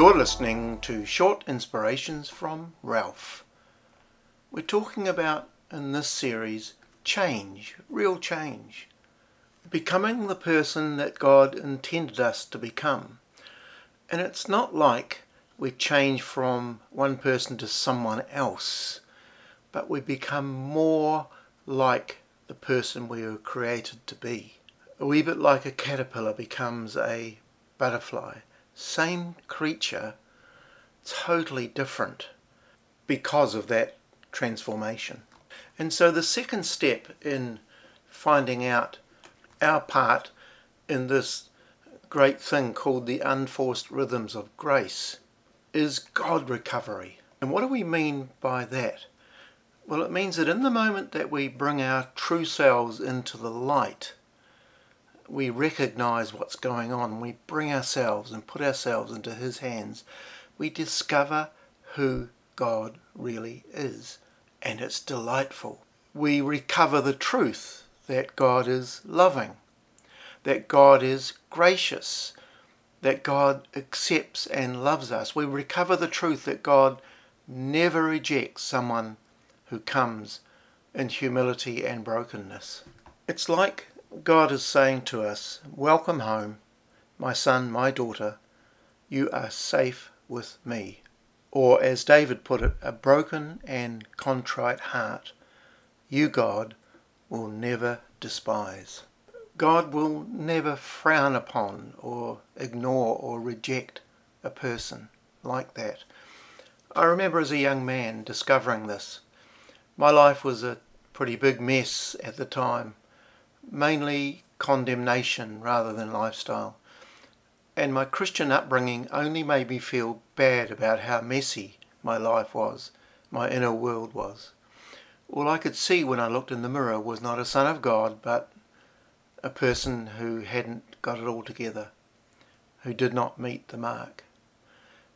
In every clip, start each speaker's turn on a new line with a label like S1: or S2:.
S1: You're listening to short inspirations from Ralph. We're talking about in this series change, real change, becoming the person that God intended us to become. And it's not like we change from one person to someone else, but we become more like the person we were created to be. A wee bit like a caterpillar becomes a butterfly. Same creature, totally different because of that transformation. And so the second step in finding out our part in this great thing called the unforced rhythms of grace is God recovery. And what do we mean by that? Well, it means that in the moment that we bring our true selves into the light, we recognize what's going on, we bring ourselves and put ourselves into His hands, we discover who God really is. And it's delightful. We recover the truth that God is loving, that God is gracious, that God accepts and loves us. We recover the truth that God never rejects someone who comes in humility and brokenness. It's like God is saying to us, Welcome home, my son, my daughter, you are safe with me. Or, as David put it, a broken and contrite heart, you, God, will never despise. God will never frown upon or ignore or reject a person like that. I remember as a young man discovering this. My life was a pretty big mess at the time mainly condemnation rather than lifestyle. And my Christian upbringing only made me feel bad about how messy my life was, my inner world was. All I could see when I looked in the mirror was not a son of God, but a person who hadn't got it all together, who did not meet the mark.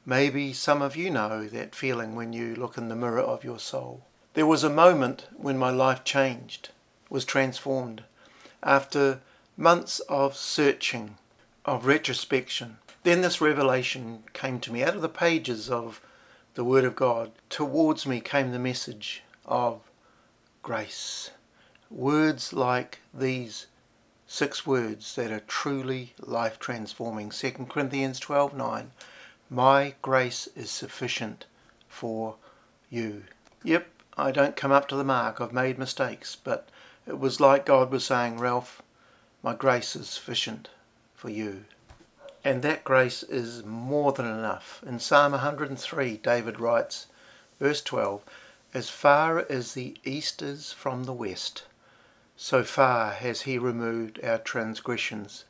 S1: Maybe some of you know that feeling when you look in the mirror of your soul. There was a moment when my life changed, was transformed after months of searching, of retrospection. Then this revelation came to me out of the pages of the Word of God. Towards me came the message of grace. Words like these six words that are truly life transforming. 2 Corinthians 12 9. My grace is sufficient for you. Yep, I don't come up to the mark. I've made mistakes, but it was like God was saying, Ralph, my grace is sufficient for you. And that grace is more than enough. In Psalm 103, David writes, verse 12, As far as the east is from the west, so far has he removed our transgressions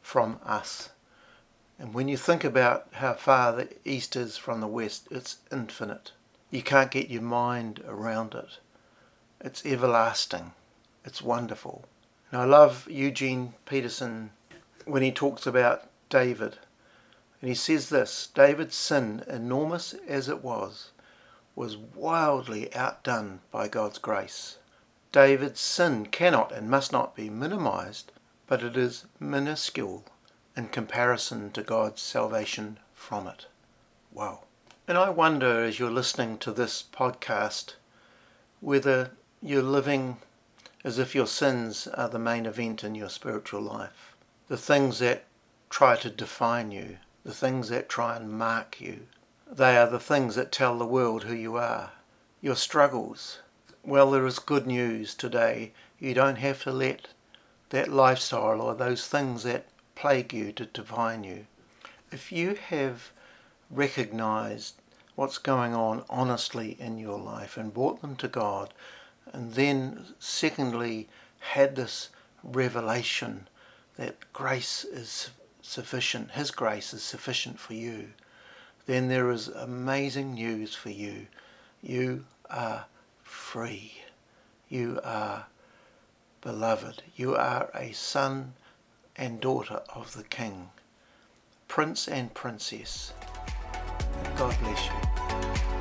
S1: from us. And when you think about how far the east is from the west, it's infinite. You can't get your mind around it. It's everlasting. It's wonderful. And I love Eugene Peterson when he talks about David. And he says this David's sin, enormous as it was, was wildly outdone by God's grace. David's sin cannot and must not be minimized, but it is minuscule in comparison to God's salvation from it. Wow. And I wonder as you're listening to this podcast whether you're living as if your sins are the main event in your spiritual life. The things that try to define you, the things that try and mark you, they are the things that tell the world who you are. Your struggles. Well, there is good news today. You don't have to let that lifestyle or those things that plague you to define you. If you have recognized what's going on honestly in your life and brought them to God and then, secondly, had this revelation that grace is sufficient, His grace is sufficient for you, then there is amazing news for you. You are free. You are beloved. You are a son and daughter of the King, prince and princess. God bless you.